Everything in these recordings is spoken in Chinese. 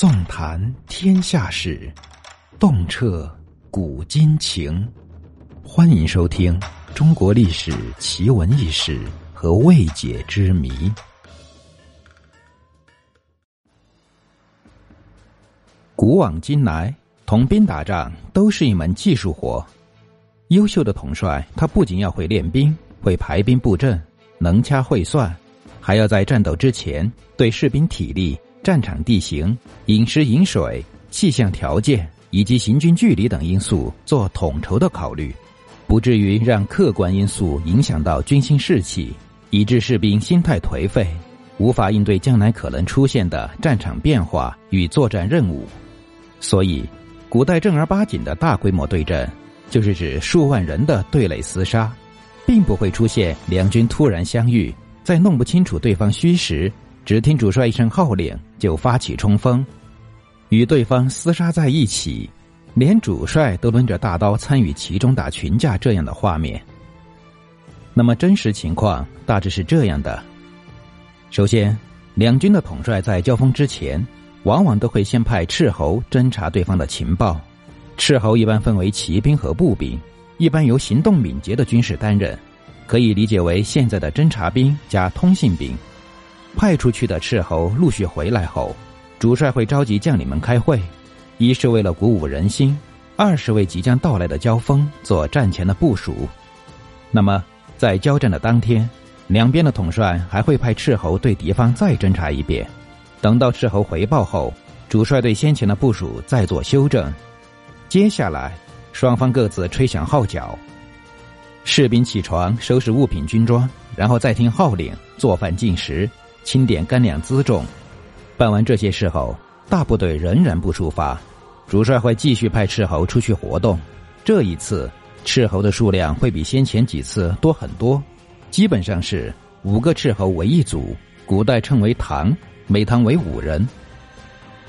纵谈天下事，洞彻古今情。欢迎收听《中国历史奇闻异事和未解之谜》。古往今来，统兵打仗都是一门技术活。优秀的统帅，他不仅要会练兵，会排兵布阵，能掐会算，还要在战斗之前对士兵体力。战场地形、饮食饮水、气象条件以及行军距离等因素做统筹的考虑，不至于让客观因素影响到军心士气，以致士兵心态颓废，无法应对将来可能出现的战场变化与作战任务。所以，古代正儿八经的大规模对阵，就是指数万人的对垒厮杀，并不会出现两军突然相遇，在弄不清楚对方虚实。只听主帅一声号令，就发起冲锋，与对方厮杀在一起，连主帅都抡着大刀参与其中打群架这样的画面。那么真实情况大致是这样的：首先，两军的统帅在交锋之前，往往都会先派斥候侦查对方的情报。斥候一般分为骑兵和步兵，一般由行动敏捷的军士担任，可以理解为现在的侦察兵加通信兵。派出去的斥候陆续回来后，主帅会召集将领们开会，一是为了鼓舞人心，二是为即将到来的交锋做战前的部署。那么，在交战的当天，两边的统帅还会派斥候对敌方再侦查一遍。等到斥候回报后，主帅对先前的部署再做修正。接下来，双方各自吹响号角，士兵起床收拾物品军装，然后再听号令做饭进食。清点干粮辎重，办完这些事后，大部队仍然不出发，主帅会继续派斥候出去活动。这一次，斥候的数量会比先前几次多很多，基本上是五个斥候为一组，古代称为堂，每堂为五人，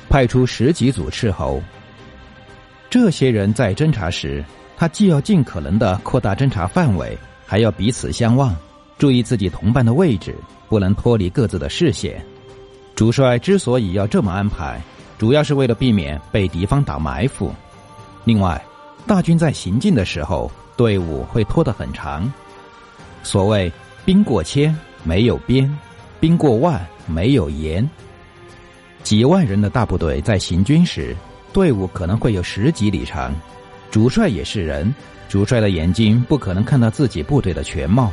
派出十几组斥候。这些人在侦查时，他既要尽可能的扩大侦查范围，还要彼此相望，注意自己同伴的位置。不能脱离各自的视线。主帅之所以要这么安排，主要是为了避免被敌方打埋伏。另外，大军在行进的时候，队伍会拖得很长。所谓“兵过千没有边，兵过万没有沿”。几万人的大部队在行军时，队伍可能会有十几里长。主帅也是人，主帅的眼睛不可能看到自己部队的全貌。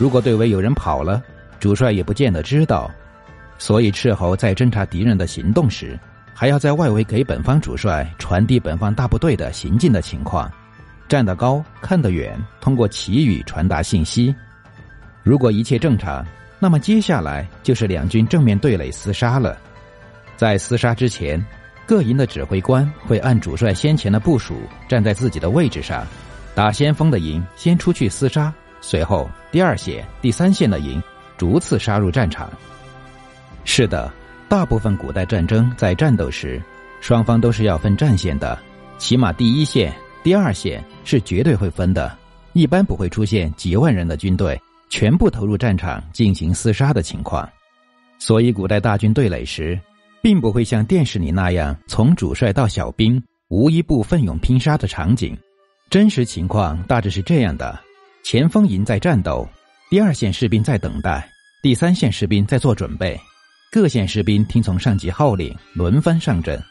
如果队尾有人跑了，主帅也不见得知道，所以斥候在侦察敌人的行动时，还要在外围给本方主帅传递本方大部队的行进的情况，站得高看得远，通过旗语传达信息。如果一切正常，那么接下来就是两军正面对垒厮杀了。在厮杀之前，各营的指挥官会按主帅先前的部署，站在自己的位置上，打先锋的营先出去厮杀，随后第二线、第三线的营。逐次杀入战场。是的，大部分古代战争在战斗时，双方都是要分战线的，起码第一线、第二线是绝对会分的，一般不会出现几万人的军队全部投入战场进行厮杀的情况。所以，古代大军对垒时，并不会像电视里那样从主帅到小兵无一不奋勇拼杀的场景。真实情况大致是这样的：前锋营在战斗。第二线士兵在等待，第三线士兵在做准备，各线士兵听从上级号令，轮番上阵。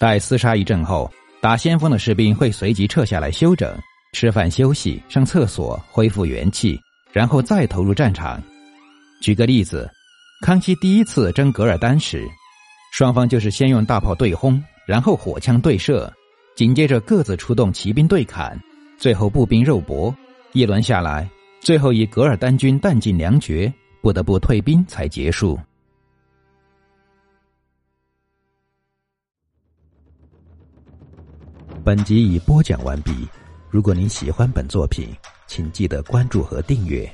待厮杀一阵后，打先锋的士兵会随即撤下来休整、吃饭、休息、上厕所、恢复元气，然后再投入战场。举个例子，康熙第一次征噶尔丹时，双方就是先用大炮对轰，然后火枪对射，紧接着各自出动骑兵对砍，最后步兵肉搏，一轮下来。最后以噶尔丹军弹尽粮绝，不得不退兵才结束。本集已播讲完毕。如果您喜欢本作品，请记得关注和订阅。